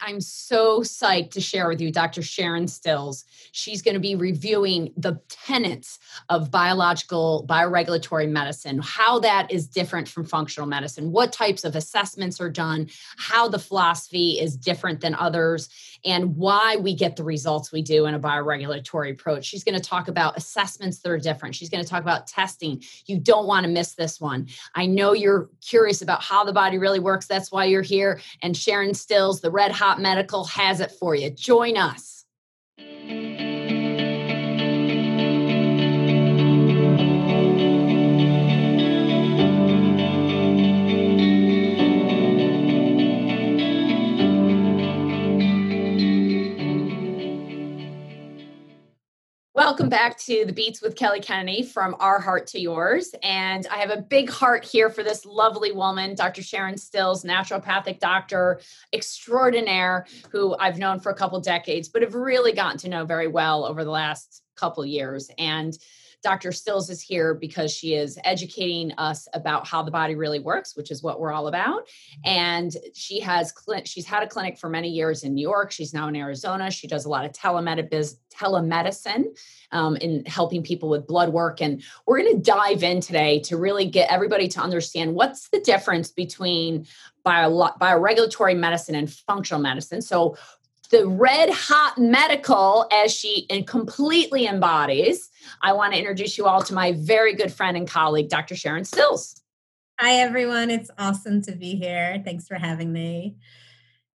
I'm so psyched to share with you Dr. Sharon Stills. She's going to be reviewing the tenets of biological bioregulatory medicine, how that is different from functional medicine, what types of assessments are done, how the philosophy is different than others, and why we get the results we do in a bioregulatory approach. She's going to talk about assessments that are different. She's going to talk about testing. You don't want to miss this one. I know you're curious about how the body really works. That's why you're here. And Sharon Stills, the Red Hot Medical, has it for you. Join us. Welcome back to the Beats with Kelly Kennedy from Our Heart to Yours. And I have a big heart here for this lovely woman, Dr. Sharon Stills, naturopathic doctor extraordinaire, who I've known for a couple decades, but have really gotten to know very well over the last couple years. And Dr. Stills is here because she is educating us about how the body really works, which is what we're all about. And she has cl- she's had a clinic for many years in New York. She's now in Arizona. She does a lot of telemed- telemedicine um, in helping people with blood work. And we're going to dive in today to really get everybody to understand what's the difference between bio- bioregulatory medicine and functional medicine. So the red hot medical as she and completely embodies. I want to introduce you all to my very good friend and colleague, Dr. Sharon Stills. Hi, everyone. It's awesome to be here. Thanks for having me.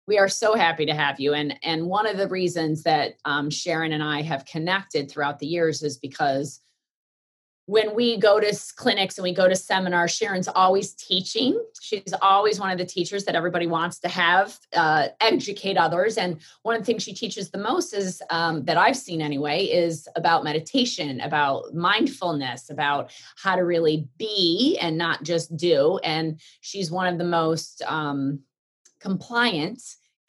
We are so happy to have you. And, and one of the reasons that um, Sharon and I have connected throughout the years is because when we go to clinics and we go to seminars, Sharon's always teaching. She's always one of the teachers that everybody wants to have uh, educate others. And one of the things she teaches the most is um, that I've seen anyway is about meditation, about mindfulness, about how to really be and not just do. And she's one of the most um, compliant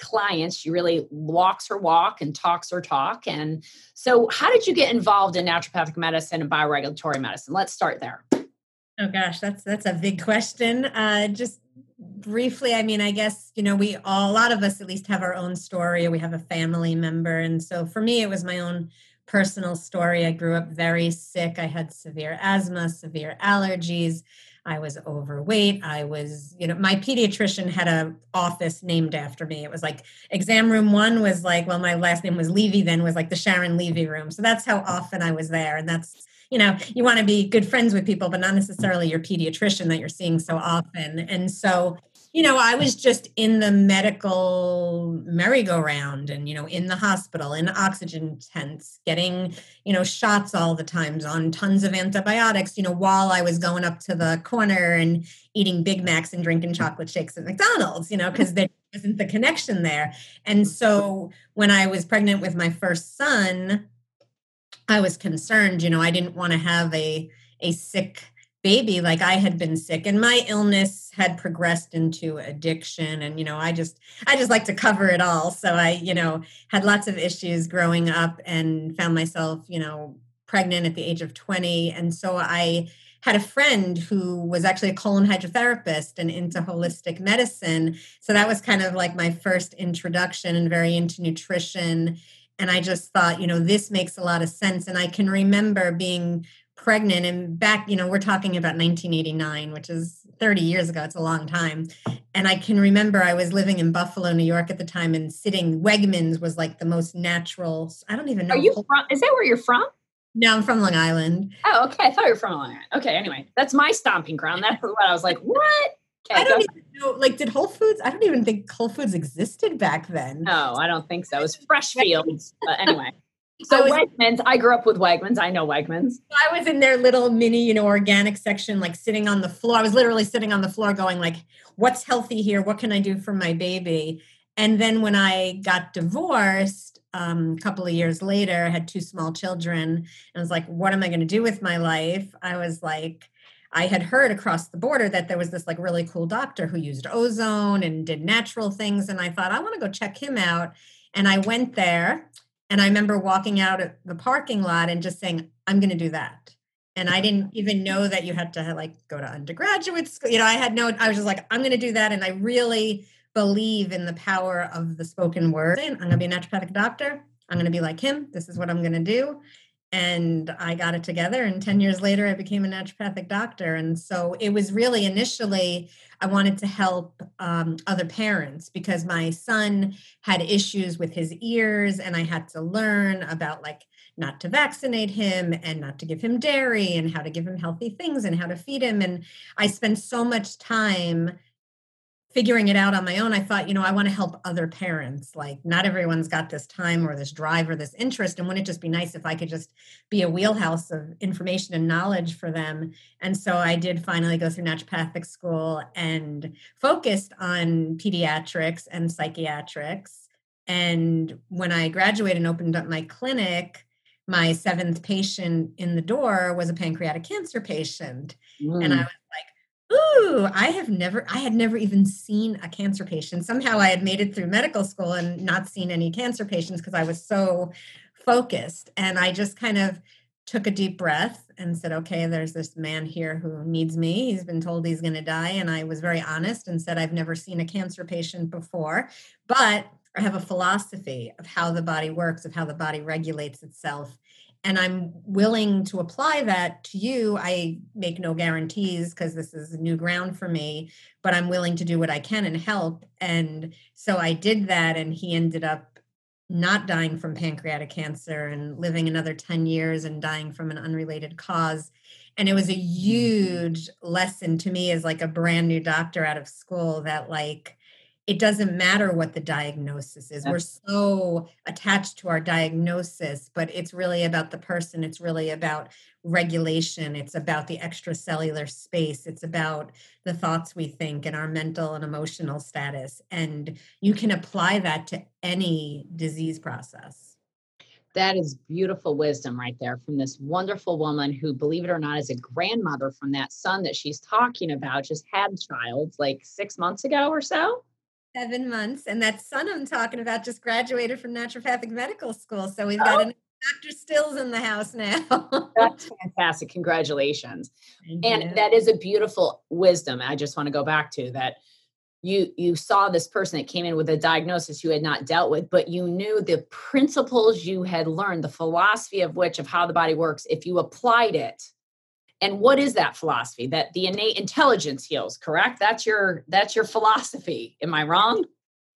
clients. She really walks her walk and talks her talk. And so, how did you get involved in naturopathic medicine and bioregulatory medicine? Let's start there. Oh gosh, that's that's a big question. Uh, just briefly, I mean, I guess you know we all, a lot of us at least have our own story. We have a family member, and so for me, it was my own personal story. I grew up very sick. I had severe asthma, severe allergies. I was overweight. I was, you know, my pediatrician had a office named after me. It was like exam room one was like, well, my last name was Levy, then was like the Sharon Levy room. So that's how often I was there. And that's, you know, you want to be good friends with people, but not necessarily your pediatrician that you're seeing so often. And so you know, I was just in the medical merry-go-round and, you know, in the hospital, in oxygen tents, getting, you know, shots all the times on tons of antibiotics, you know, while I was going up to the corner and eating Big Macs and drinking chocolate shakes at McDonald's, you know, mm-hmm. because there wasn't the connection there. And so when I was pregnant with my first son, I was concerned, you know, I didn't want to have a a sick baby like i had been sick and my illness had progressed into addiction and you know i just i just like to cover it all. So i you know had lots of issues growing up and found myself you know pregnant at the age of 20 and so i had a friend who was actually a colon hydrotherapist and into holistic medicine. So that was kind of like my first introduction and very into nutrition. And i just thought you know this makes a lot of sense. And i can remember being pregnant and back you know we're talking about 1989 which is 30 years ago it's a long time and i can remember i was living in buffalo new york at the time and sitting wegmans was like the most natural i don't even know are you from is that where you're from no i'm from long island oh okay i thought you were from long island okay anyway that's my stomping ground that's what i was like what Okay, I don't even know. Like, did Whole Foods? I don't even think Whole Foods existed back then. No, I don't think so. It was Freshfields. but anyway. So was, Wegmans, I grew up with Wegmans. I know Wegmans. I was in their little mini, you know, organic section, like sitting on the floor. I was literally sitting on the floor going like, what's healthy here? What can I do for my baby? And then when I got divorced, um, a couple of years later, I had two small children. And I was like, what am I going to do with my life? I was like, I had heard across the border that there was this like really cool doctor who used ozone and did natural things. And I thought, I want to go check him out. And I went there and I remember walking out at the parking lot and just saying, I'm going to do that. And I didn't even know that you had to like go to undergraduate school. You know, I had no, I was just like, I'm going to do that. And I really believe in the power of the spoken word. I'm going to be a naturopathic doctor. I'm going to be like him. This is what I'm going to do. And I got it together. And 10 years later, I became a naturopathic doctor. And so it was really initially, I wanted to help um, other parents because my son had issues with his ears, and I had to learn about like not to vaccinate him and not to give him dairy and how to give him healthy things and how to feed him. And I spent so much time figuring it out on my own, I thought, you know, I want to help other parents. Like, not everyone's got this time or this drive or this interest. And wouldn't it just be nice if I could just be a wheelhouse of information and knowledge for them? And so I did finally go through naturopathic school and focused on pediatrics and psychiatrics. And when I graduated and opened up my clinic, my seventh patient in the door was a pancreatic cancer patient. Mm. And I mm. was like, Ooh, I have never, I had never even seen a cancer patient. Somehow I had made it through medical school and not seen any cancer patients because I was so focused. And I just kind of took a deep breath and said, okay, there's this man here who needs me. He's been told he's going to die. And I was very honest and said, I've never seen a cancer patient before, but I have a philosophy of how the body works, of how the body regulates itself and I'm willing to apply that to you. I make no guarantees because this is new ground for me, but I'm willing to do what I can and help. And so I did that, and he ended up not dying from pancreatic cancer and living another 10 years and dying from an unrelated cause. And it was a mm-hmm. huge lesson to me as like a brand new doctor out of school that like it doesn't matter what the diagnosis is. We're so attached to our diagnosis, but it's really about the person. It's really about regulation. It's about the extracellular space. It's about the thoughts we think and our mental and emotional status. And you can apply that to any disease process. That is beautiful wisdom right there from this wonderful woman who, believe it or not, is a grandmother from that son that she's talking about, just had child like six months ago or so seven months. And that son I'm talking about just graduated from naturopathic medical school. So we've got oh. an Dr. Stills in the house now. That's fantastic. Congratulations. And that is a beautiful wisdom. I just want to go back to that you you saw this person that came in with a diagnosis you had not dealt with but you knew the principles you had learned the philosophy of which of how the body works if you applied it and what is that philosophy? That the innate intelligence heals correct? That's your that's your philosophy. Am i wrong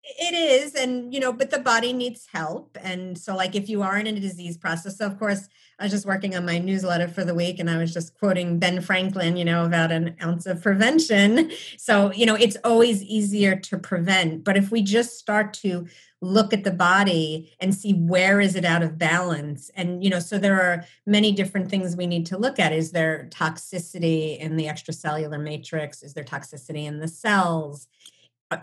it is and you know but the body needs help and so like if you are in a disease process so of course i was just working on my newsletter for the week and i was just quoting ben franklin you know about an ounce of prevention. So you know it's always easier to prevent but if we just start to look at the body and see where is it out of balance and you know so there are many different things we need to look at. Is there toxicity in the extracellular matrix? Is there toxicity in the cells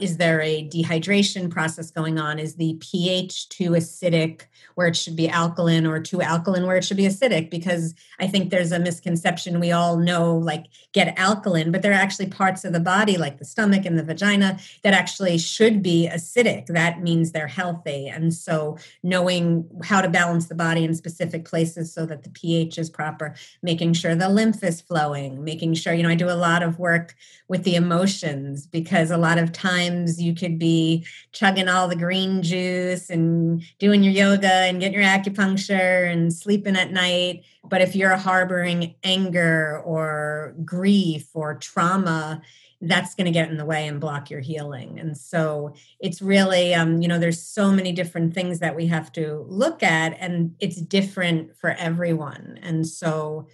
is there a dehydration process going on? Is the pH too acidic where it should be alkaline or too alkaline where it should be acidic? Because I think there's a misconception we all know like get alkaline, but there are actually parts of the body like the stomach and the vagina that actually should be acidic. That means they're healthy. And so knowing how to balance the body in specific places so that the pH is proper, making sure the lymph is flowing, making sure, you know, I do a lot of work with the emotions because a lot of times you could be chugging all the green juice and doing your yoga and getting your acupuncture and sleeping at night. But if you're harboring anger or grief or trauma, that's going to get in the way and block your healing. And so it's really, um, you know, there's so many different things that we have to look at, and it's different for everyone. And so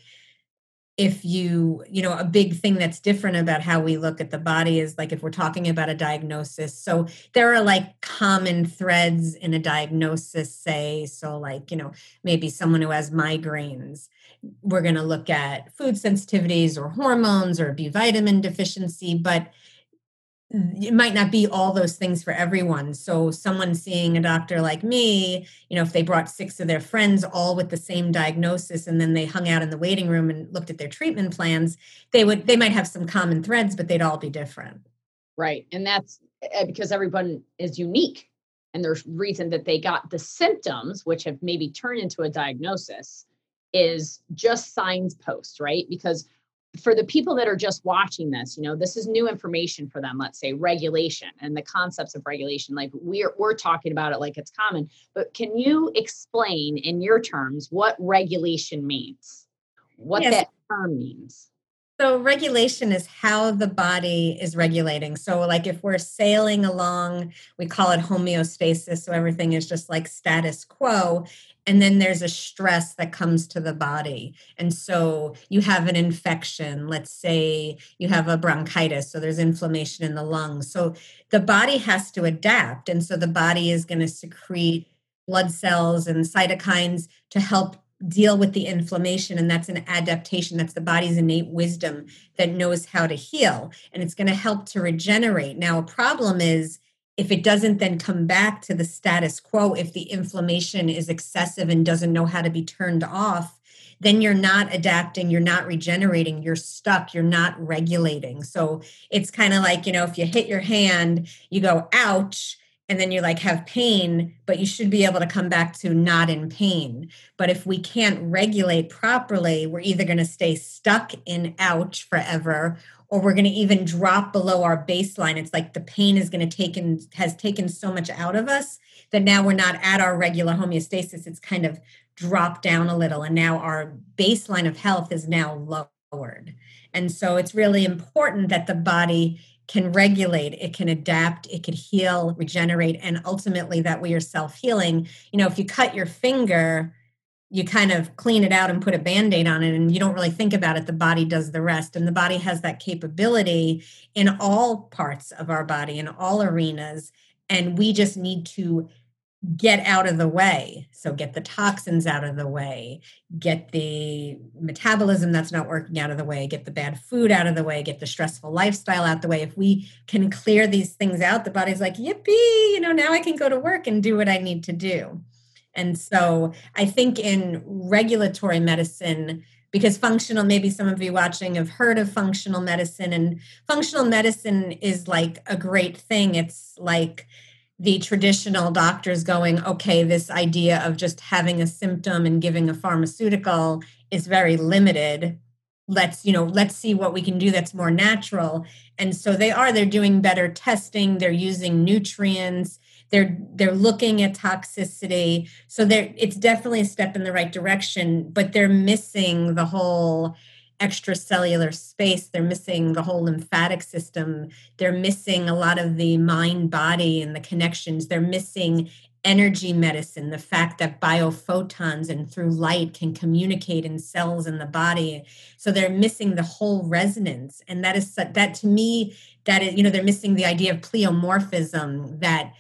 if you you know a big thing that's different about how we look at the body is like if we're talking about a diagnosis. So there are like common threads in a diagnosis say so like you know maybe someone who has migraines. We're going to look at food sensitivities or hormones or b vitamin deficiency but it might not be all those things for everyone. So, someone seeing a doctor like me, you know, if they brought six of their friends all with the same diagnosis and then they hung out in the waiting room and looked at their treatment plans, they would, they might have some common threads, but they'd all be different. Right. And that's eh, because everyone is unique. And there's reason that they got the symptoms, which have maybe turned into a diagnosis, is just signs post, right? Because for the people that are just watching this, you know, this is new information for them, let's say regulation and the concepts of regulation. Like we're we're talking about it like it's common, but can you explain in your terms what regulation means? What yes. that term means? So, regulation is how the body is regulating. So, like if we're sailing along, we call it homeostasis. So, everything is just like status quo. And then there's a stress that comes to the body. And so, you have an infection. Let's say you have a bronchitis. So, there's inflammation in the lungs. So, the body has to adapt. And so, the body is going to secrete blood cells and cytokines to help deal with the inflammation and that's an adaptation that's the body's innate wisdom that knows how to heal and it's going to help to regenerate now a problem is if it doesn't then come back to the status quo if the inflammation is excessive and doesn't know how to be turned off then you're not adapting you're not regenerating you're stuck you're not regulating. So it's kind of like you know if you hit your hand you go ouch and then you like have pain, but you should be able to come back to not in pain. But if we can't regulate properly, we're either going to stay stuck in ouch forever or we're going to even drop below our baseline. It's like the pain is going to take in, has taken so much out of us that now we're not at our regular homeostasis. It's kind of dropped down a little. And now our baseline of health is now lowered. And so it's really important that the body can regulate, it can adapt, it can heal, regenerate, and ultimately that we are self healing. You know, if you cut your finger, you kind of clean it out and put a band aid on it, and you don't really think about it. The body does the rest. And the body has that capability in all parts of our body, in all arenas. And we just need to get out of the way. So get the toxins out of the way, get the metabolism that's not working out of the way, get the bad food out of the way, get the stressful lifestyle out the way. If we can clear these things out, the body's like, yippee, you know, now I can go to work and do what I need to do. And so I think in regulatory medicine, because functional, maybe some of you watching have heard of functional medicine, and functional medicine is like a great thing. It's like, the traditional doctors going, okay, this idea of just having a symptom and giving a pharmaceutical is very limited. Let's, you know, let's see what we can do that's more natural. And so they are, they're doing better testing, they're using nutrients, they're they're looking at toxicity. So they're it's definitely a step in the right direction, but they're missing the whole extracellular space. They're missing the whole lymphatic system. They're missing a lot of the mind body and the connections. They're missing energy medicine, the fact that biophotons and through light can communicate in cells in the body. So they're missing the whole resonance. And that is that to me, that is, you know, they're missing the idea of pleomorphism that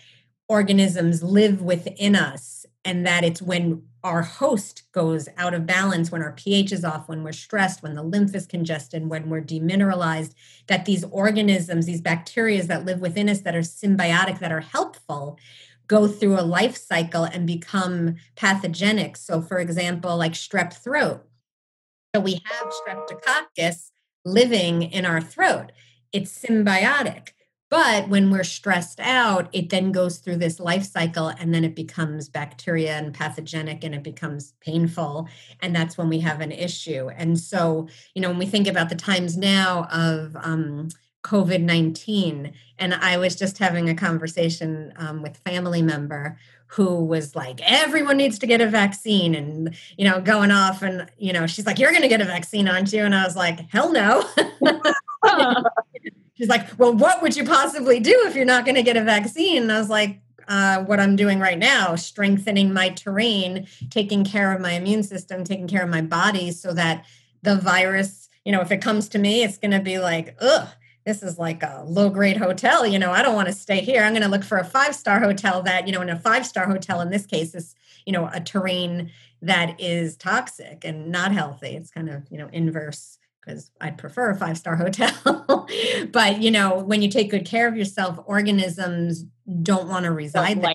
organisms live within us and that it's when our host goes out of balance, when our pH is off, when we're stressed, when the lymph is congested, when we're demineralized, that these organisms, these bacteria that live within us that are symbiotic, that are helpful, go through a life cycle and become pathogenic. So, for example, like strep throat. So, we have streptococcus living in our throat, it's symbiotic. But when we're stressed out, it then goes through this life cycle and then it becomes bacteria and pathogenic and it becomes painful. And that's when we have an issue. And so, you know, when we think about the times now of um, COVID 19, and I was just having a conversation um, with family member who was like everyone needs to get a vaccine and you know going off and you know she's like you're going to get a vaccine aren't you and i was like hell no she's like, well, what would you possibly do if you're not going to get a vaccine? And I was like, uh, what I'm doing right now, strengthening my terrain, taking care of my immune system, taking care of my body so that the virus, you know, if it comes to me, it's going to be like, ugh, this is like a low grade hotel. You know, I don't want to stay here. I'm going to look for a five star hotel that, you know, in a five star hotel in this case is, you know, a terrain that is toxic and not healthy. It's kind of, you know, inverse because I'd prefer a five star hotel. but you know, when you take good care of yourself, organisms don't want to reside there.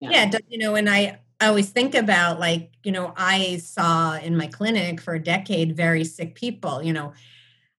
Yeah. yeah, you know, and I I always think about like, you know, I saw in my clinic for a decade very sick people, you know.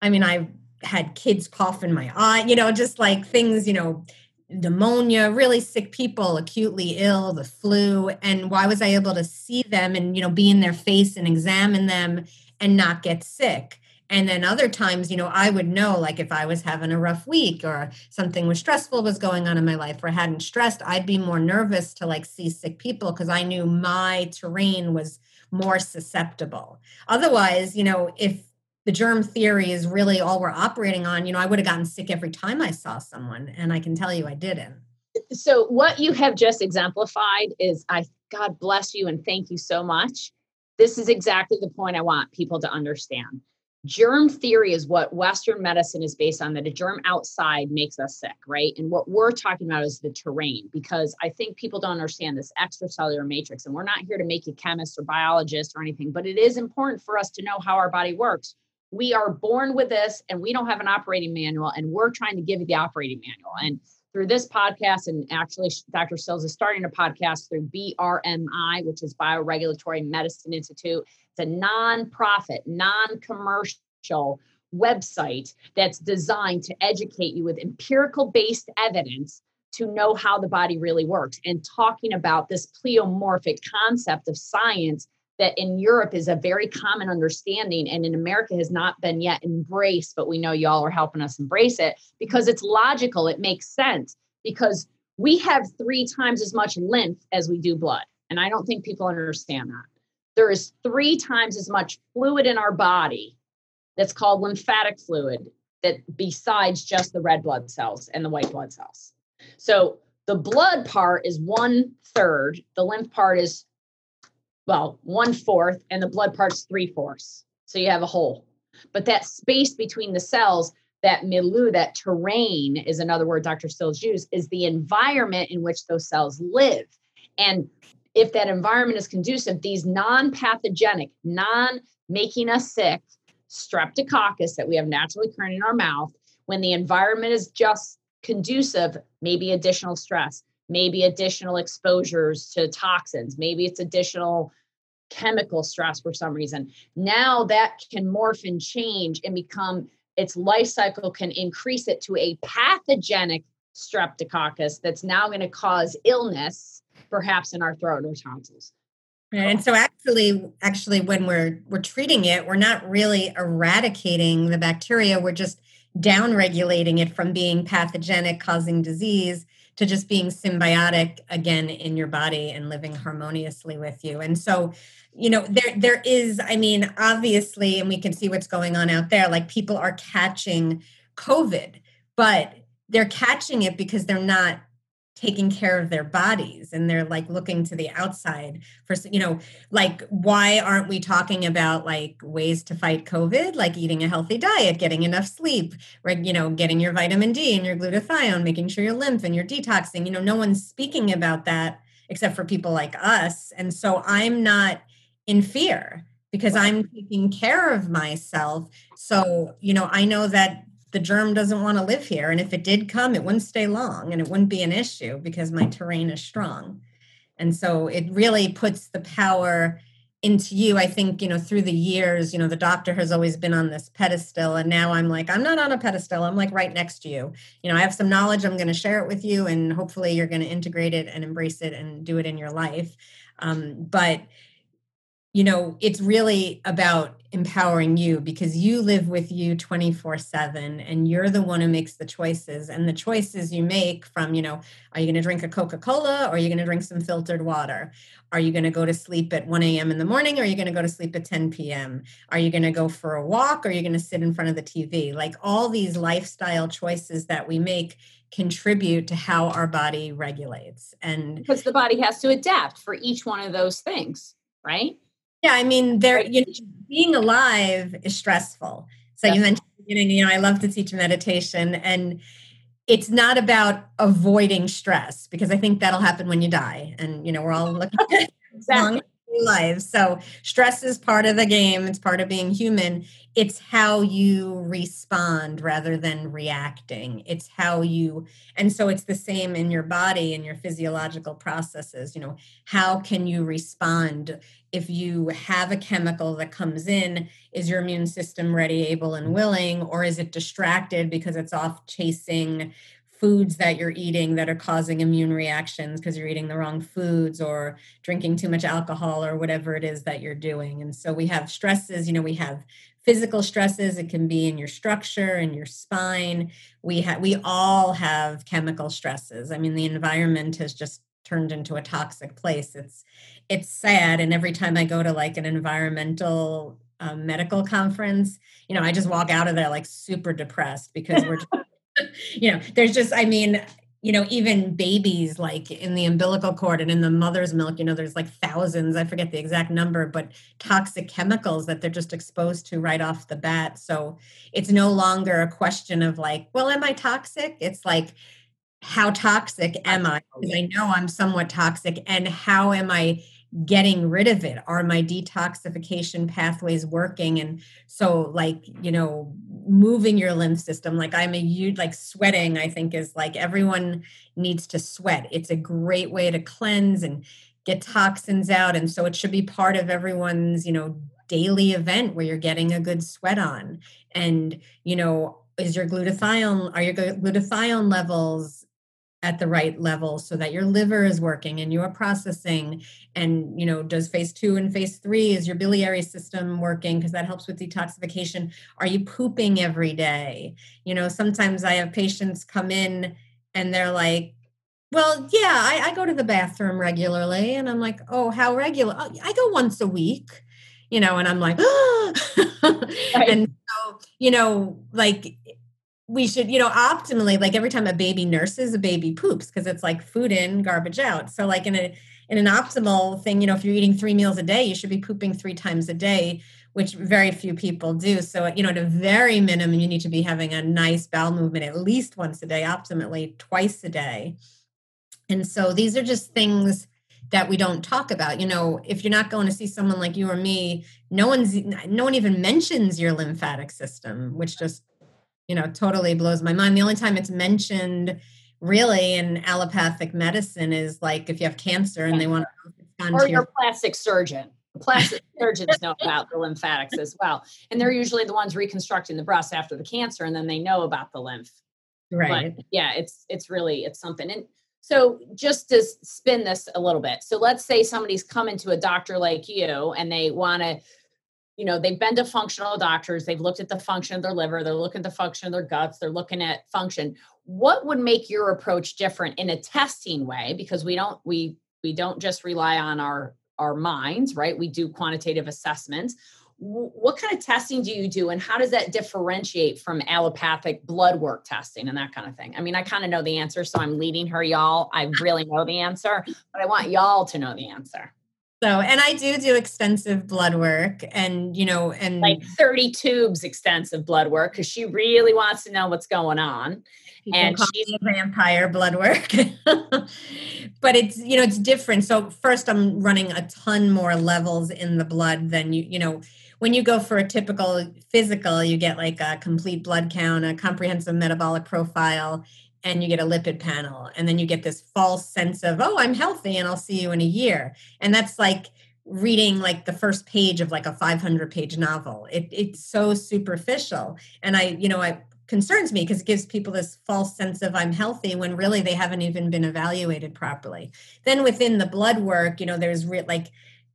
I mean, I had kids cough in my eye, you know, just like things, you know, pneumonia, really sick people, acutely ill, the flu. And why was I able to see them and, you know, be in their face and examine them and not get sick? And then other times you know i would know like if i was having a rough week or something was stressful was going on in my life or hadn't stressed i'd be more nervous to like see sick people because i knew my terrain was more susceptible. Otherwise you know if the germ theory is really all we're operating on you know i would have gotten sick every time i saw someone and i can tell you i didn't. So what you have just exemplified is i god bless you and thank you so much. This is exactly the point I want people to understand. Germ theory is what Western medicine is based on, that a germ outside makes us sick, right? And what we're talking about is the terrain, because I think people don't understand this extracellular matrix. And we're not here to make you chemist or biologist or anything, but it is important for us to know how our body works. We are born with this and we don't have an operating manual, and we're trying to give you the operating manual. And through this podcast, and actually, Dr. Stills is starting a podcast through BRMI, which is Bioregulatory Medicine Institute. It's a nonprofit, non commercial website that's designed to educate you with empirical based evidence to know how the body really works and talking about this pleomorphic concept of science that in Europe is a very common understanding and in America has not been yet embraced, but we know y'all are helping us embrace it because it's logical. It makes sense because we have three times as much lymph as we do blood. And I don't think people understand that. There is three times as much fluid in our body that's called lymphatic fluid that besides just the red blood cells and the white blood cells. So the blood part is one third, the lymph part is well, one fourth, and the blood part's three fourths. So you have a hole. But that space between the cells, that milieu, that terrain is another word Dr. Stills used, is the environment in which those cells live. And if that environment is conducive, these non pathogenic, non making us sick streptococcus that we have naturally occurring in our mouth, when the environment is just conducive, maybe additional stress, maybe additional exposures to toxins, maybe it's additional chemical stress for some reason. Now that can morph and change and become its life cycle can increase it to a pathogenic streptococcus that's now going to cause illness, perhaps in our throat or tonsils. And so actually actually when we're we're treating it, we're not really eradicating the bacteria, we're just down regulating it from being pathogenic causing disease to just being symbiotic again in your body and living harmoniously with you. And so, you know, there there is, I mean, obviously, and we can see what's going on out there, like people are catching COVID, but they're catching it because they're not taking care of their bodies and they're like looking to the outside for you know like why aren't we talking about like ways to fight covid? Like eating a healthy diet getting enough sleep right? You know getting your vitamin d and your glutathione making sure your lymph and you're detoxing. You know no one's speaking about that except for people like us. And so i'm not in fear because i'm taking care of myself. So you know i know that the germ doesn't want to live here. And if it did come, it wouldn't stay long and it wouldn't be an issue because my terrain is strong. And so it really puts the power into you. I think, you know, through the years, you know, the doctor has always been on this pedestal. And now I'm like, I'm not on a pedestal. I'm like right next to you. You know, I have some knowledge. I'm going to share it with you. And hopefully you're going to integrate it and embrace it and do it in your life. Um, but, you know, it's really about empowering you because you live with you 24 7 and you're the one who makes the choices. And the choices you make from you know are you going to drink a coca-cola or are you going to drink some filtered water? Are you going to go to sleep at 1 a.m in the morning or are you going to go to sleep at 10 p.m are you going to go for a walk or are you going to sit in front of the tv like all these lifestyle choices that we make contribute to how our body regulates. And because the body has to adapt for each one of those things right yeah, I mean, there you know, being alive is stressful. So yeah. you mentioned, beginning, you know, I love to teach meditation, and it's not about avoiding stress because I think that'll happen when you die, and you know, we're all looking exactly lives. So stress is part of the game. It's part of being human. It's how you respond rather than reacting. It's how you, and so it's the same in your body and your physiological processes. You know, how can you respond if you have a chemical that comes in? Is your immune system ready, able, and willing, or is it distracted because it's off chasing foods that you're eating that are causing immune reactions because you're eating the wrong foods or drinking too much alcohol or whatever it is that you're doing. And so we have stresses, you know, we have physical stresses. It can be in your structure and your spine. We have we all have chemical stresses. I mean the environment has just turned into a toxic place. It's it's sad. And every time i go to like an environmental um, medical conference you know i just walk out of there like super depressed because we're you know there's just i mean you know even babies like in the umbilical cord and in the mother's milk you know there's like thousands i forget the exact number but toxic chemicals that they're just exposed to right off the bat. So it's no longer a question of like well am i toxic? It's like how toxic am i? because i know i'm somewhat toxic and how am i getting rid of it? Are my detoxification pathways working? And so like you know moving your lymph system like i'm a huge like sweating i think is like everyone needs to sweat. It's a great way to cleanse and get toxins out and so it should be part of everyone's you know daily event where you're getting a good sweat on. And you know is your glutathione are your glutathione levels at the right level so that your liver is working and you're processing. And you know does phase two and phase three is your biliary system working? Because that helps with detoxification. Are you pooping every day? You know sometimes i have patients come in and they're like well yeah i, I go to the bathroom regularly. And i'm like oh how regular? Oh, i go once a week. You know and i'm like right. and so you know like we should, you know, optimally, like every time a baby nurses, a baby poops because it's like food in, garbage out. So, like in a in an optimal thing, you know, if you're eating three meals a day, you should be pooping three times a day, which very few people do. So, you know, at a very minimum, you need to be having a nice bowel movement at least once a day, optimally twice a day. And so these are just things that we don't talk about. You know, if you're not going to see someone like you or me, no one's no one even mentions your lymphatic system, which just you know totally blows my mind. The only time it's mentioned really in allopathic medicine is like if you have cancer and they want to or your plastic surgeon. Plastic surgeons know about the lymphatics as well. And they're usually the ones reconstructing the breast after the cancer and then they know about the lymph. Right. but yeah it's it's really it's something. And so just to spin this a little bit. So let's say somebody's coming to a doctor like you and they want to you know they've been to functional doctors they've looked at the function of their liver they're looking at the function of their guts they're looking at function. What would make your approach different in a testing way? Because we don't we we don't just rely on our our minds right? We do quantitative assessments. What kind of testing do you do and how does that differentiate from allopathic blood work testing and that kind of thing? I mean i kind of know the answer so i'm leading her y'all. I really know the answer but i want y'all to know the answer so, and I do do extensive blood work and, you know, and like 30 tubes extensive blood work because she really wants to know what's going on. and she's a vampire blood work. but it's, you know, it's different. So, first, I'm running a ton more levels in the blood than you, you know, when you go for a typical physical, you get like a complete blood count, a comprehensive metabolic profile, and you get a lipid panel and then you get this false sense of oh i'm healthy and i'll see you in a year. And that's like reading like the first page of like a 500 page novel. It, it's so superficial. And i you know it concerns me because it gives people this false sense of i'm healthy when really they haven't even been evaluated properly. Then within the blood work you know there's re- like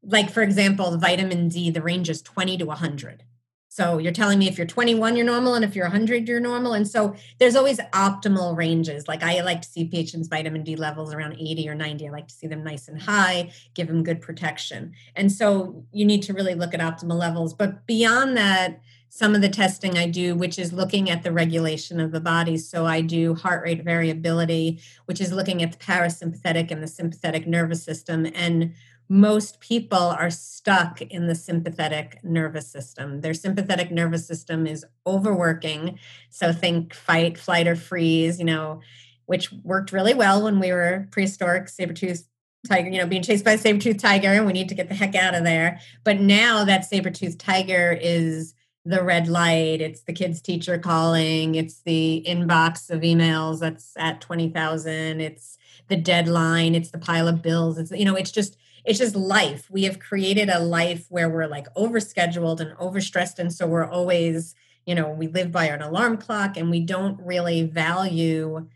like for example vitamin d the range is 20 to 100 so you're telling me if you're 21, you're normal, and if you're 100, you're normal. And so there's always optimal ranges. Like I like to see patients' vitamin D levels around 80 or 90. I like to see them nice and high, give them good protection. And so you need to really look at optimal levels. But beyond that, some of the testing I do, which is looking at the regulation of the body. So I do heart rate variability, which is looking at the parasympathetic and the sympathetic nervous system. And most people are stuck in the sympathetic nervous system. Their sympathetic nervous system is overworking. So think fight, flight, or freeze, you know, which worked really well when we were prehistoric saber-toothed tiger, you know, being chased by a saber-toothed tiger and we need to get the heck out of there. But now that saber-toothed tiger is the red light, it's the kid's teacher calling, it's the inbox of emails that's at 20,000, it's the deadline, it's the pile of bills, it's you know, it's just it's just life. We have created a life where we're like overscheduled and overstressed. And so we're always, you know, we live by an alarm clock and we don't really value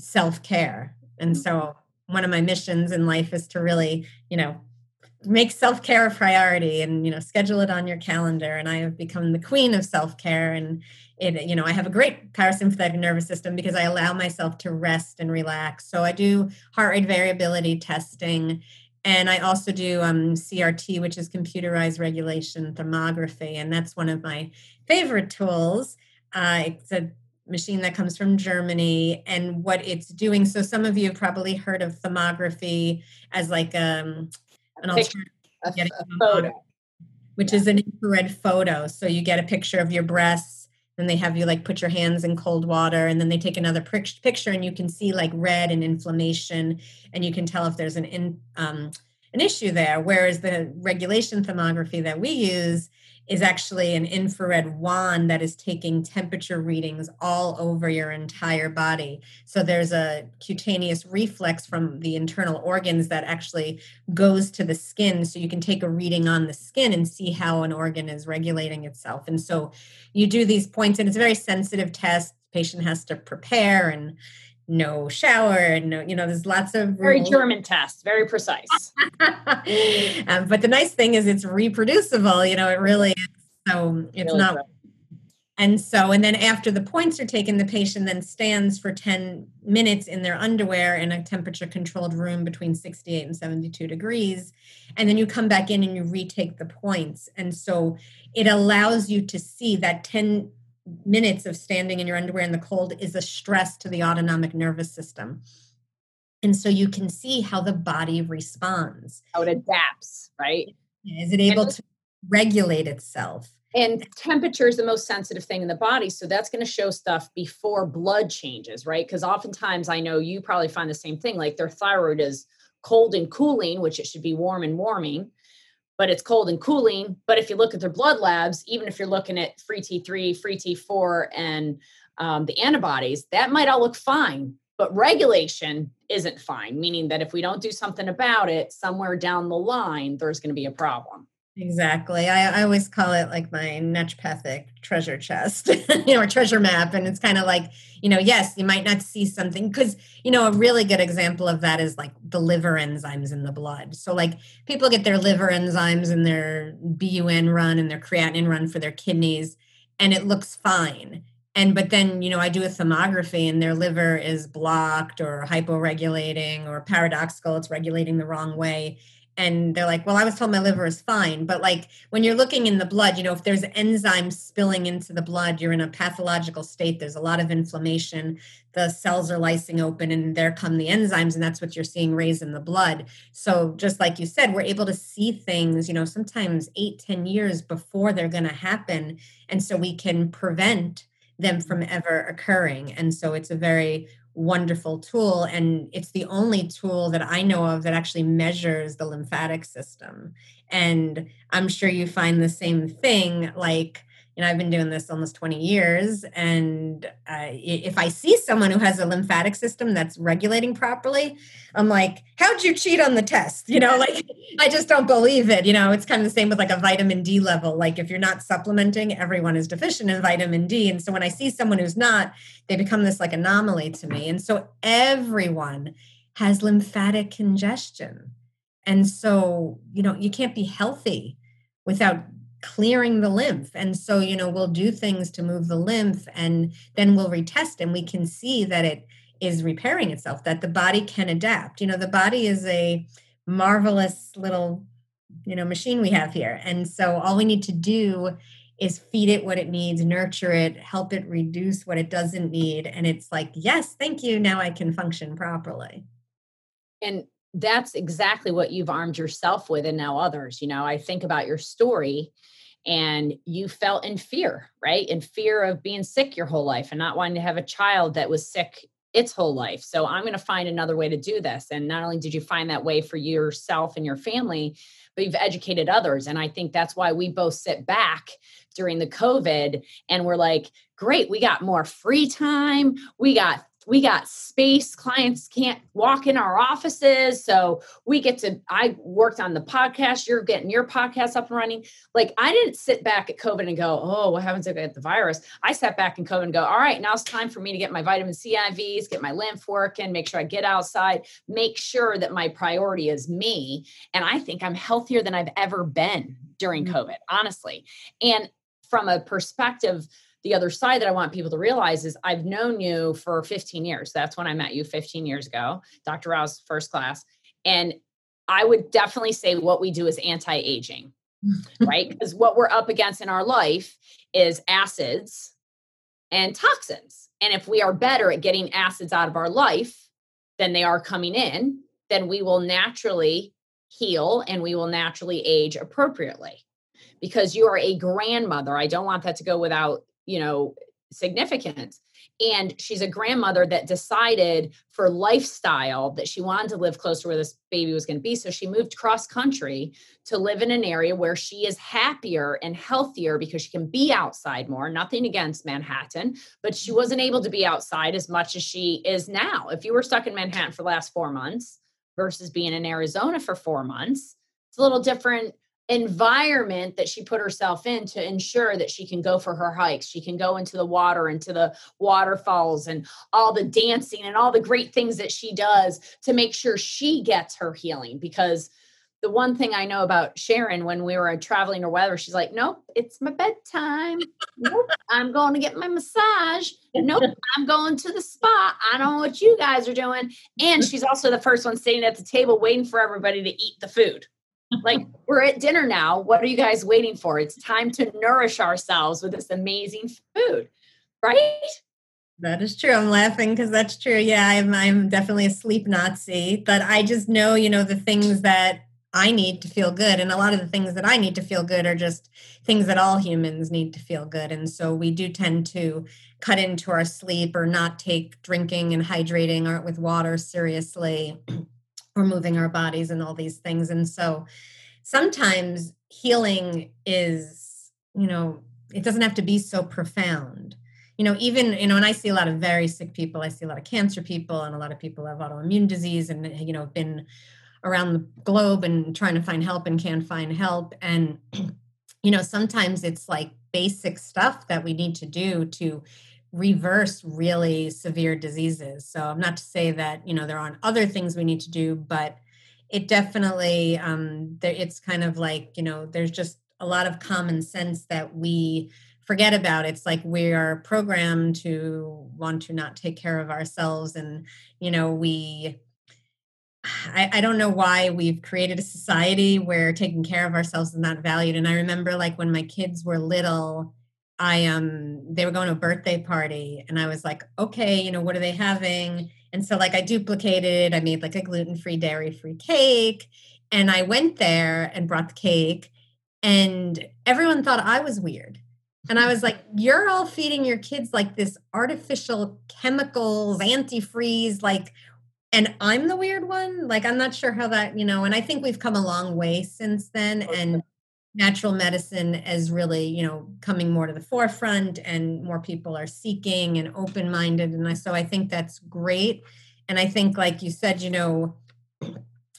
self care. And mm-hmm. so one of my missions in life is to really, you know, make self-care a priority and you know schedule it on your calendar. And i have become the queen of self-care. And it you know i have a great parasympathetic nervous system because i allow myself to rest and relax. So i do heart rate variability testing. And i also do um, crt which is computerized regulation thermography. And that's one of my favorite tools. Uh, it's a machine that comes from Germany. And what it's doing. So some of you have probably heard of thermography as like um, an alternative, a photo, which yeah. is an infrared photo. So you get a picture of your breasts and they have you like put your hands in cold water and then they take another picture and you can see like red and inflammation and you can tell if there's an in, um, an issue there. Whereas the regulation thermography that we use is actually an infrared wand that is taking temperature readings all over your entire body. So there's a cutaneous reflex from the internal organs that actually goes to the skin. So you can take a reading on the skin and see how an organ is regulating itself. And so you do these points, and it's a very sensitive test. patient has to prepare and no shower and no, you know, there's lots of very German tests, very precise. um, but the nice thing is it's reproducible. You know, it really is. So it's really not. And so, and then after the points are taken, the patient then stands for 10 minutes in their underwear in a temperature controlled room between 68 and 72 degrees. And then you come back in and you retake the points. And so it allows you to see that 10 minutes of standing in your underwear in the cold is a stress to the autonomic nervous system. And so you can see how the body responds. How it adapts, right? Is it able to regulate itself? And temperature is the most sensitive thing in the body. So that's going to show stuff before blood changes, right? Because oftentimes I know you probably find the same thing like their thyroid is cold and cooling, which it should be warm and warming but it's cold and cooling. But if you look at their blood labs, even if you're looking at free T3, free T4, and um, the antibodies, that might all look fine. But regulation isn't fine, meaning that if we don't do something about it, somewhere down the line, there's going to be a problem. Exactly. I, I always call it like my naturopathic treasure chest, you know, or treasure map. And it's kind of like, you know, yes, you might not see something because, you know, a really good example of that is like the liver enzymes in the blood. So, like, people get their liver enzymes and their BUN run and their creatinine run for their kidneys, and it looks fine. And, but then, you know, I do a thermography and their liver is blocked or hyporegulating or paradoxical, it's regulating the wrong way and they're like, well, I was told my liver is fine. But like when you're looking in the blood, you know, if there's enzymes spilling into the blood, you're in a pathological state. There's a lot of inflammation. The cells are lysing open, and there come the enzymes, and that's what you're seeing raised in the blood. So just like you said, we're able to see things, you know, sometimes eight, ten years before they're going to happen. And so we can prevent them from ever occurring. And so it's a very wonderful tool and it's the only tool that i know of that actually measures the lymphatic system. And i'm sure you find the same thing like you know i've been doing this almost 20 years and uh, if i see someone who has a lymphatic system that's regulating properly i'm like how'd you cheat on the test? You know like i just don't believe it you know it's kind of the same with like a vitamin d level like if you're not supplementing everyone is deficient in vitamin d and so when i see someone who's not they become this like anomaly to me and so everyone has lymphatic congestion and so you know you can't be healthy without clearing the lymph. And so, you know, we'll do things to move the lymph and then we'll retest and we can see that it is repairing itself, that the body can adapt. You know, the body is a marvelous little, you know, machine we have here. And so all we need to do is feed it what it needs, nurture it, help it reduce what it doesn't need. And it's like, yes, thank you. Now I can function properly. And that's exactly what you've armed yourself with and now others. You know, I think about your story and you felt in fear, right? In fear of being sick your whole life and not wanting to have a child that was sick its whole life. So I'm going to find another way to do this. And not only did you find that way for yourself and your family, but you've educated others. And I think that's why we both sit back during the COVID and we're like, great, we got more free time. We got we got space clients can't walk in our offices so we get to i worked on the podcast you're getting your podcast up and running. Like i didn't sit back at covid and go oh what happens if i get the virus? I sat back in covid and go all right now it's time for me to get my vitamin c ivs get my lymph working make sure i get outside make sure that my priority is me and i think i'm healthier than i've ever been during mm-hmm. covid honestly. And from a perspective the other side that I want people to realize is I've known you for 15 years. That's when I met you 15 years ago, Dr. Rao's first class. And I would definitely say what we do is anti aging, right? Because what we're up against in our life is acids and toxins. And if we are better at getting acids out of our life than they are coming in, then we will naturally heal and we will naturally age appropriately because you are a grandmother. I don't want that to go without you know, significant. And she's a grandmother that decided for lifestyle that she wanted to live close to where this baby was going to be. So she moved cross country to live in an area where she is happier and healthier because she can be outside more. Nothing against Manhattan, but she mm-hmm. wasn't able to be outside as much as she is now. If you were stuck in Manhattan for the last four months versus being in Arizona for four months, it's a little different environment that she put herself in to ensure that she can go for her hikes she can go into the water into the waterfalls and all the dancing and all the great things that she does to make sure she gets her healing because the one thing I know about Sharon when we were traveling or whatever, she's like, Nope, it's my bedtime. Nope, I'm going to get my massage. Nope, I'm going to the spa. I don't know what you guys are doing. And she's also the first one sitting at the table waiting for everybody to eat the food like we're at dinner now. What are you guys waiting for? It's time to nourish ourselves with this amazing food, right? That is true. I'm laughing because that's true. Yeah, I'm I'm definitely a sleep Nazi, but I just know, you know, the things that I need to feel good. And a lot of the things that I need to feel good are just things that all humans need to feel good. And so we do tend to cut into our sleep or not take drinking and hydrating or with water seriously we're moving our bodies and all these things and so sometimes healing is you know it doesn't have to be so profound. You know even you know and i see a lot of very sick people i see a lot of cancer people and a lot of people have autoimmune disease and you know have been around the globe and trying to find help and can't find help and you know sometimes it's like basic stuff that we need to do to reverse really severe diseases. So I'm not to say that you know there aren't other things we need to do, but it definitely um, there, it's kind of like you know there's just a lot of common sense that we forget about. It's like we are programmed to want to not take care of ourselves, and you know we. I, I don't know why we've created a society where taking care of ourselves is not valued. And I remember, like, when my kids were little, I um they were going to a birthday party and I was like, okay, you know, what are they having? And so like I duplicated, I made like a gluten-free, dairy-free cake. And I went there and brought the cake, and everyone thought I was weird. And I was like, you're all feeding your kids like this artificial chemicals, antifreeze, like, and I'm the weird one. Like, I'm not sure how that, you know, and I think we've come a long way since then. And natural medicine is really you know coming more to the forefront and more people are seeking and open minded and so i think that's great. And i think like you said you know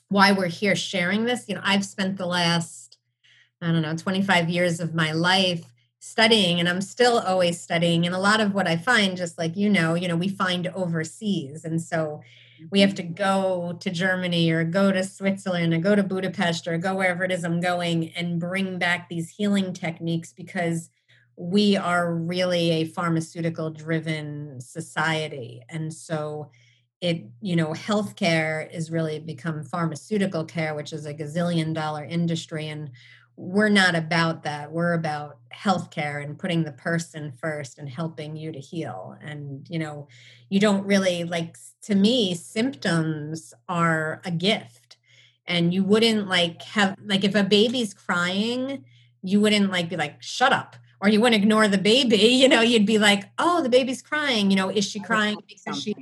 why we're here sharing this you know i've spent the last i don't know 25 years of my life studying and i'm still always studying. And a lot of what i find just like you know you know we find overseas. And so we have to go to Germany or go to Switzerland or go to Budapest or go wherever it is I'm going and bring back these healing techniques because we are really a pharmaceutical driven society. And so it, you know, healthcare is really become pharmaceutical care, which is a gazillion dollar industry. And we're not about that. We're about healthcare and putting the person first and helping you to heal. And, you know, you don't really like, to me, symptoms are a gift. And you wouldn't like have, like, if a baby's crying, you wouldn't like be like, shut up. Or you wouldn't ignore the baby, you know, you'd be like, oh, the baby's crying. You know, is she crying because she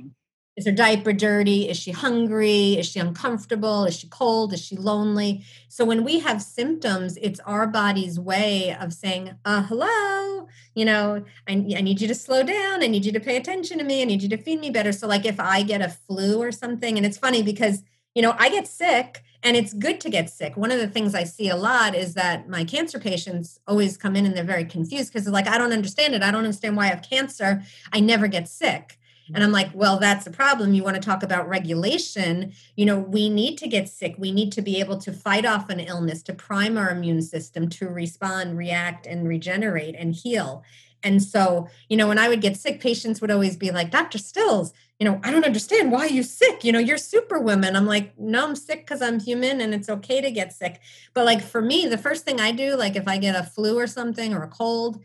is her diaper dirty? Is she hungry? Is she uncomfortable? Is she cold? Is she lonely? So when we have symptoms, it's our body's way of saying, uh, hello, you know, I, I need you to slow down. I need you to pay attention to me. I need you to feed me better. So, like, if I get a flu or something, and it's funny because, you know, I get sick and it's good to get sick. One of the things I see a lot is that my cancer patients always come in and they're very confused because they're like, I don't understand it. I don't understand why I have cancer. I never get sick. And I'm like, well, that's a problem. You want to talk about regulation. You know, we need to get sick. We need to be able to fight off an illness, to prime our immune system to respond, react, and regenerate and heal. And so, you know, when I would get sick, patients would always be like, Dr. Stills, you know, I don't understand why you're sick. You know, you're superwoman. I'm like, no, I'm sick because I'm human and it's okay to get sick. But like for me, the first thing I do, like if I get a flu or something or a cold,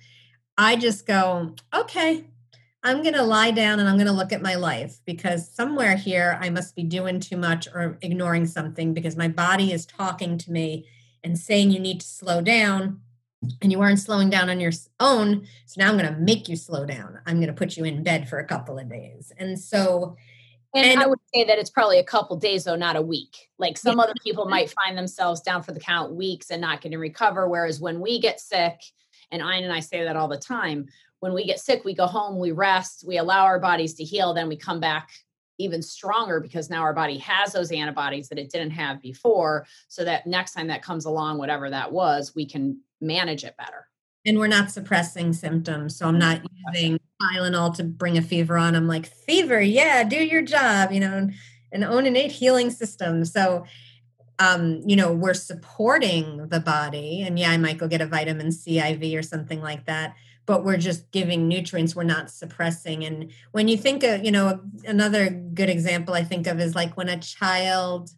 I just go, okay, I'm going to lie down and I'm going to look at my life because somewhere here I must be doing too much or ignoring something because my body is talking to me and saying you need to slow down and you aren't slowing down on your own. So now I'm going to make you slow down. I'm going to put you in bed for a couple of days. And so, and, and I would say that it's probably a couple days, though, not a week. Like some other people might find themselves down for the count weeks and not getting to recover. Whereas when we get sick, and I and I say that all the time, when we get sick, we go home, we rest, we allow our bodies to heal, then we come back even stronger because now our body has those antibodies that it didn't have before. So that next time that comes along, whatever that was, we can manage it better. And we're not suppressing symptoms. So I'm not using Tylenol to bring a fever on. I'm like, fever, yeah, do your job, you know, an own innate healing system. So um, you know, we're supporting the body. And yeah, I might go get a vitamin C IV or something like that but we're just giving nutrients we're not suppressing. And when you think of you know another good example i think of is like when a child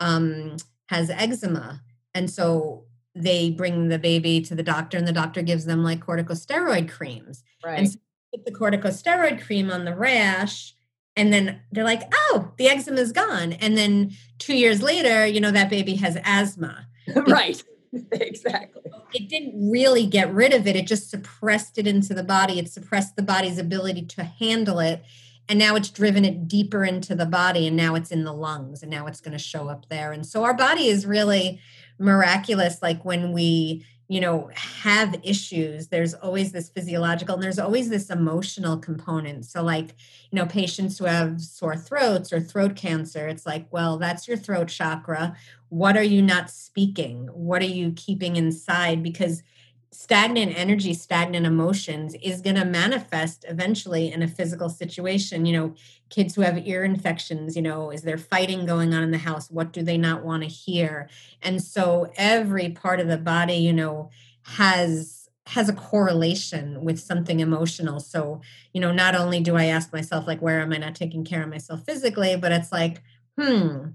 um, has eczema and so they bring the baby to the doctor and the doctor gives them like corticosteroid creams. Right. and so put the corticosteroid cream on the rash and then they're like oh the eczema is gone. And then two years later you know that baby has asthma. Right exactly. It didn't really get rid of it. It just suppressed it into the body. It suppressed the body's ability to handle it. And now it's driven it deeper into the body. And now it's in the lungs. And now it's going to show up there. And so our body is really miraculous. Like when we, you know, have issues, there's always this physiological and there's always this emotional component. So, like, you know, patients who have sore throats or throat cancer, it's like, well, that's your throat chakra. What are you not speaking? What are you keeping inside? Because stagnant energy stagnant emotions is going to manifest eventually in a physical situation. You know kids who have ear infections you know is there fighting going on in the house? What do they not want to hear? And so every part of the body you know has has a correlation with something emotional. So you know not only do i ask myself like where am i not taking care of myself physically but it's like hmm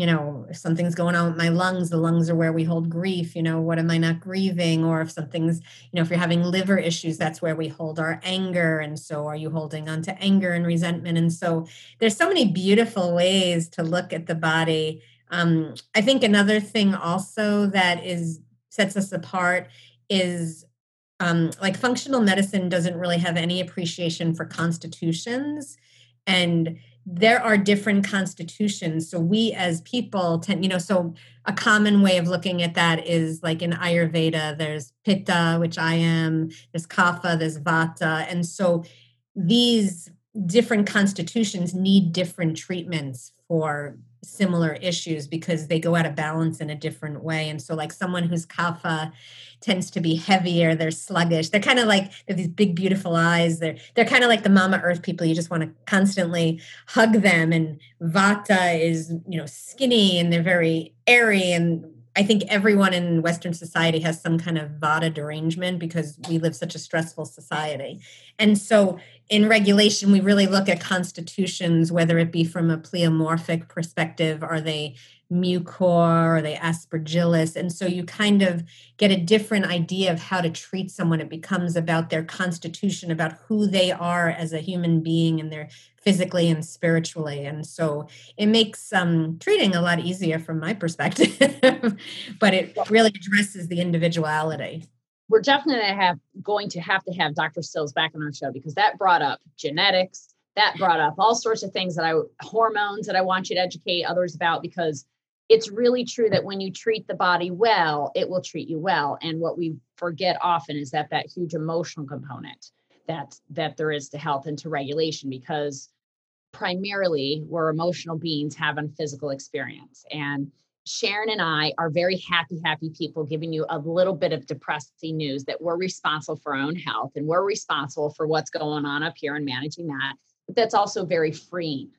you know, if something's going on with my lungs, the lungs are where we hold grief, you know, what am I not grieving? Or if something's, you know, if you're having liver issues, that's where we hold our anger. And so are you holding on to anger and resentment? And so there's so many beautiful ways to look at the body. Um, I think another thing also that is sets us apart is um, like functional medicine doesn't really have any appreciation for constitutions and there are different constitutions. So we as people tend you know so a common way of looking at that is like in ayurveda there's pitta which i am there's kapha there's vata. And so these different constitutions need different treatments for similar issues because they go out of balance in a different way. And so like someone who's kapha tends to be heavier they're sluggish they're kind of like they have these big beautiful eyes. They're they're kind of like the mama earth people. You just want to constantly hug them. And vata is you know skinny and they're very airy. And I think everyone in Western society has some kind of vata derangement because we live such a stressful society. And so in regulation, we really look at constitutions, whether it be from a pleomorphic perspective, are they mucor or they aspergillus? And so you kind of get a different idea of how to treat someone. It becomes about their constitution about who they are as a human being and their physically and spiritually. And so it makes um, treating a lot easier from my perspective but it really addresses the individuality we're definitely have going to have to have dr stills back on our show because that brought up genetics that brought up all sorts of things that i hormones that i want you to educate others about because it's really true that when you treat the body well, it will treat you well. And what we forget often is that that huge emotional component that that there is to health and to regulation because primarily we're emotional beings having physical experience and Sharon and I are very happy, happy people giving you a little bit of depressing news that we're responsible for our own health and we're responsible for what's going on up here and managing that. But that's also very freeing.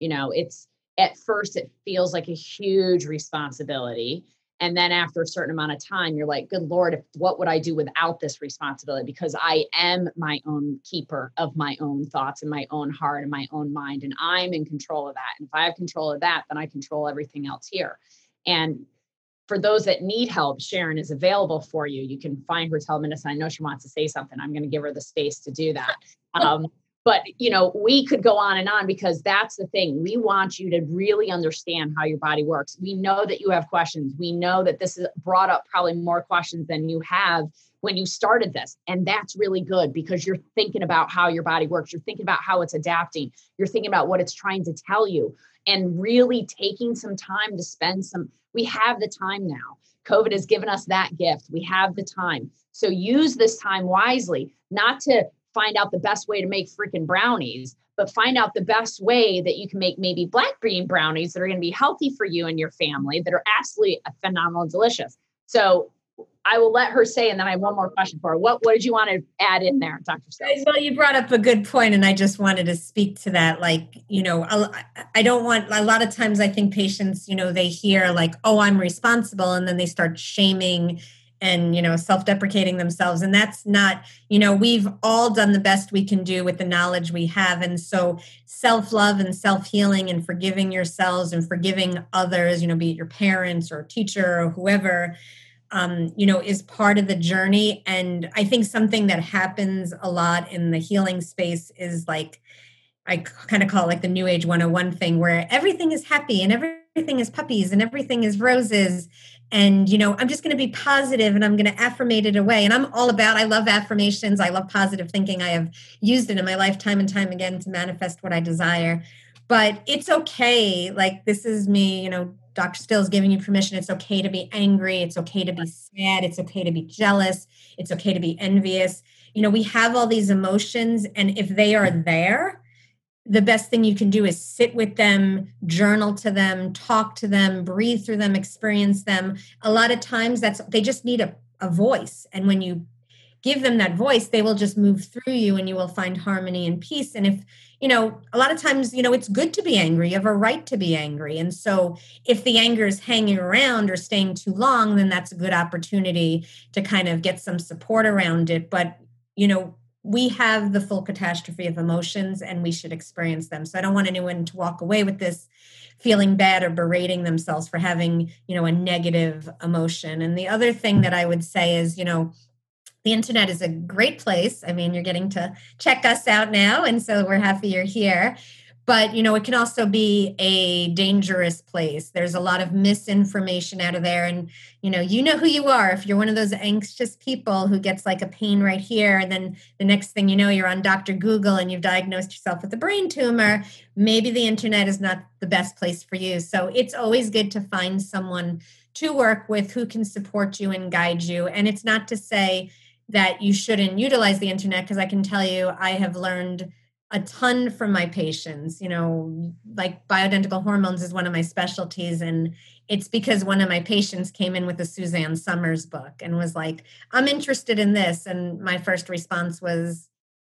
You know, it's at first it feels like a huge responsibility and then after a certain amount of time you're like good lord if, what would i do without this responsibility because i am my own keeper of my own thoughts and my own heart and my own mind and i'm in control of that and if i have control of that then i control everything else here and for those that need help sharon is available for you. You can find her tell telemedicine i know she wants to say something. I'm going to give her the space to do that. Um, but you know we could go on and on because that's the thing. We want you to really understand how your body works. We know that you have questions. We know that this has brought up probably more questions than you have when you started this. And that's really good because you're thinking about how your body works. You're thinking about how it's adapting. You're thinking about what it's trying to tell you and really taking some time to spend some we have the time now. Covid has given us that gift. We have the time. So use this time wisely not to find out the best way to make freaking brownies, but find out the best way that you can make maybe black bean brownies that are going to be healthy for you and your family that are absolutely phenomenal and delicious. So I will let her say, and then I have one more question for her. What What did you want to add in there, Dr. Stills? Well, you brought up a good point, and I just wanted to speak to that. Like, you know, I don't want a lot of times. I think patients, you know, they hear like, "Oh, I'm responsible," and then they start shaming and you know self-deprecating themselves and that's not you know we've all done the best we can do with the knowledge we have and so self-love and self-healing and forgiving yourselves and forgiving others you know be it your parents or teacher or whoever um, you know is part of the journey. And i think something that happens a lot in the healing space is like i kind of call it like the new age 101 thing where everything is happy and everything is puppies and everything is roses. And you know i'm just going to be positive and i'm going to affirmate it away. And i'm all about i love affirmations. I love positive thinking. I have used it in my life time and time again to manifest what i desire. But it's okay. Like this is me you know dr stills giving you permission. It's okay to be angry. It's okay to be sad. It's okay to be jealous. It's okay to be envious. You know we have all these emotions and if they are there the best thing you can do is sit with them, journal to them, talk to them, breathe through them, experience them. A lot of times that's they just need a, a voice. And when you give them that voice, they will just move through you and you will find harmony and peace. And if, you know, a lot of times, you know, it's good to be angry. You have a right to be angry. And so if the anger is hanging around or staying too long, then that's a good opportunity to kind of get some support around it. But, you know, we have the full catastrophe of emotions and we should experience them. So I don't want anyone to walk away with this feeling bad or berating themselves for having, you know, a negative emotion. And the other thing that I would say is, you know, the internet is a great place. I mean, you're getting to check us out now, and so we're happy you're here. But you know it can also be a dangerous place. There's a lot of misinformation out of there and you know you know who you are. If you're one of those anxious people who gets like a pain right here and then the next thing you know you're on dr google and you've diagnosed yourself with a brain tumor maybe the internet is not the best place for you. So it's always good to find someone to work with who can support you and guide you. And it's not to say that you shouldn't utilize the internet because i can tell you i have learned a ton from my patients you know like bioidentical hormones is one of my specialties and it's because one of my patients came in with a suzanne somers book and was like i'm interested in this and my first response was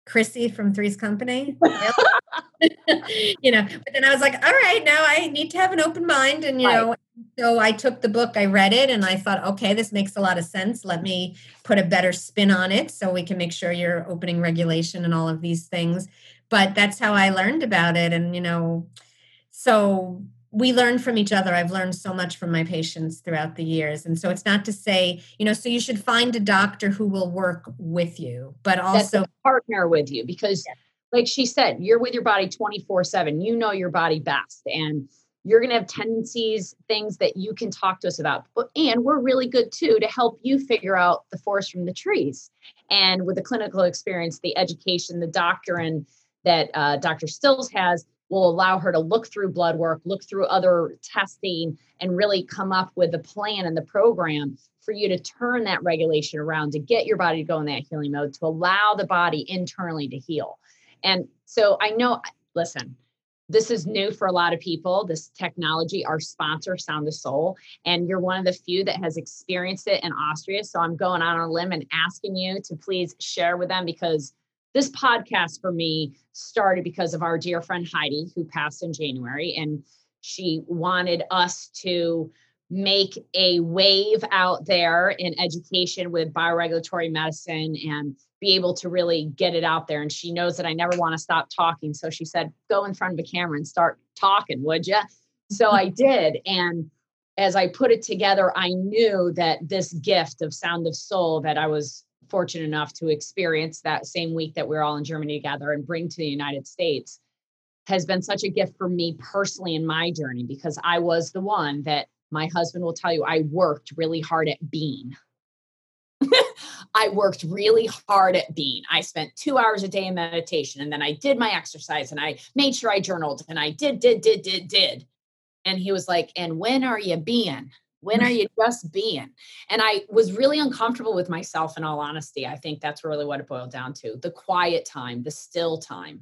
chrissy from three's company you know but then i was like all right now i need to have an open mind and you right. know so i took the book i read it and i thought okay this makes a lot of sense let me put a better spin on it so we can make sure you're opening regulation and all of these things but that's how I learned about it. And, you know, so we learn from each other. I've learned so much from my patients throughout the years. And so it's not to say, you know, so you should find a doctor who will work with you, but also partner with you because, yes. like she said, you're with your body 24 7. You know your body best. And you're going to have tendencies, things that you can talk to us about. But, and we're really good too to help you figure out the forest from the trees. And with the clinical experience, the education, the doctrine that uh, Dr. Stills has, will allow her to look through blood work, look through other testing, and really come up with a plan and the program for you to turn that regulation around to get your body to go in that healing mode, to allow the body internally to heal. And so I know, listen, this is new for a lot of people this technology our sponsor sound of soul and you're one of the few that has experienced it in austria so i'm going on a limb and asking you to please share with them because this podcast for me started because of our dear friend heidi who passed in january and she wanted us to make a wave out there in education with bioregulatory medicine and be able to really get it out there. And she knows that I never want to stop talking. So she said, go in front of a camera and start talking, would you? So I did. And as I put it together, I knew that this gift of Sound of Soul that I was fortunate enough to experience that same week that we are all in Germany together and bring to the United States has been such a gift for me personally in my journey because I was the one that my husband will tell you I worked really hard at being. I worked really hard at being. I spent two hours a day in meditation and then I did my exercise and I made sure I journaled and I did, did, did, did, did. And he was like, And when are you being? When are you just being? And I was really uncomfortable with myself, in all honesty. I think that's really what it boiled down to the quiet time, the still time.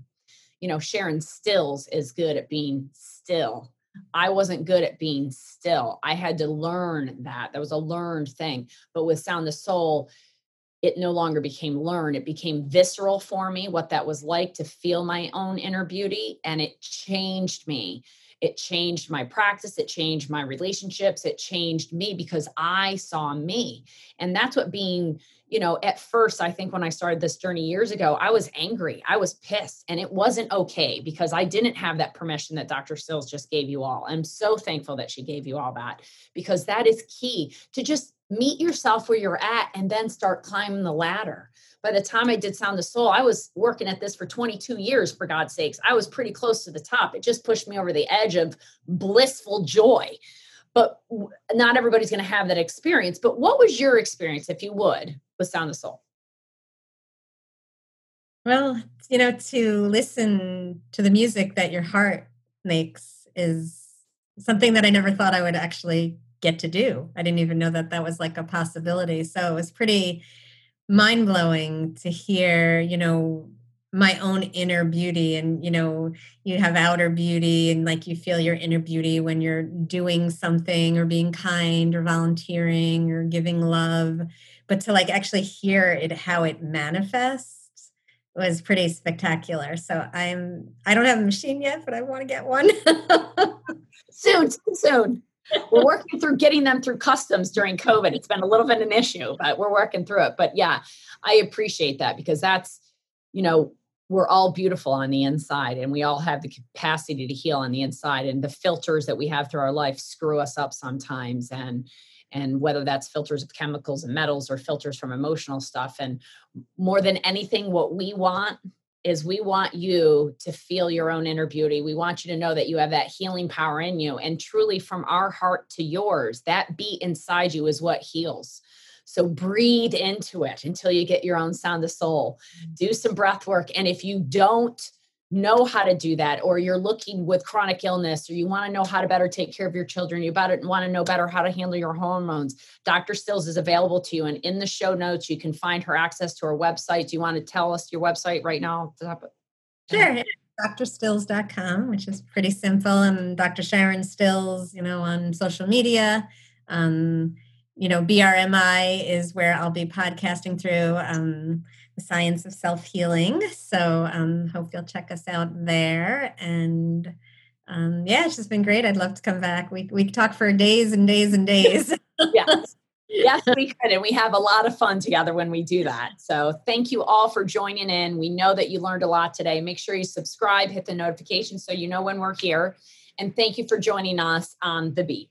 You know, Sharon Stills is good at being still I wasn't good at being still. I had to learn that. That was a learned thing. But with Sound of Soul, it no longer became learned. It became visceral for me, what that was like to feel my own inner beauty. And it changed me. It changed my practice. It changed my relationships. It changed me because I saw me. And that's what being you know, at first, I think when I started this journey years ago, I was angry. I was pissed, and it wasn't okay because I didn't have that permission that Dr. Stills just gave you all. I'm so thankful that she gave you all that because that is key to just meet yourself where you're at and then start climbing the ladder. By the time I did Sound the Soul, I was working at this for 22 years, for God's sakes. I was pretty close to the top. It just pushed me over the edge of blissful joy but not everybody's going to have that experience. But what was your experience, if you would, with Sound of Soul? Well, you know, to listen to the music that your heart makes is something that I never thought I would actually get to do. I didn't even know that that was like a possibility. So it was pretty mind blowing to hear, you know, my own inner beauty and you know you have outer beauty and like you feel your inner beauty when you're doing something or being kind or volunteering or giving love. But to like actually hear it how it manifests was pretty spectacular. So i'm i don't have a machine yet but i want to get one. Soon soon we're working through getting them through customs during covid. It's been a little bit an issue but we're working through it. But yeah i appreciate that because that's you know we're all beautiful on the inside and we all have the capacity to heal on the inside and the filters that we have through our life screw us up sometimes and and whether that's filters of chemicals and metals or filters from emotional stuff and more than anything what we want is we want you to feel your own inner beauty. We want you to know that you have that healing power in you. And truly, from our heart to yours, that beat inside you is what heals. So breathe into it until you get your own sound of soul. Mm. Do some breath work. And if you don't know how to do that, or you're looking with chronic illness, or you want to know how to better take care of your children, you better want to know better how to handle your hormones, Dr. Stills is available to you. And in the show notes, you can find her access to her website. Do you want to tell us your website right now? Sure drstills.com, which is pretty simple, and Dr. Sharon Stills, you know, on social media. Um, you know, BRMI is where I'll be podcasting through um, the science of self healing. So um, hope you'll check us out there. And um, yeah, it's just been great. I'd love to come back. We we talk for days and days and days. yes. Yes, we could. And we have a lot of fun together when we do that. So thank you all for joining in. We know that you learned a lot today. Make sure you subscribe, hit the notification so you know when we're here. And thank you for joining us on The Beat.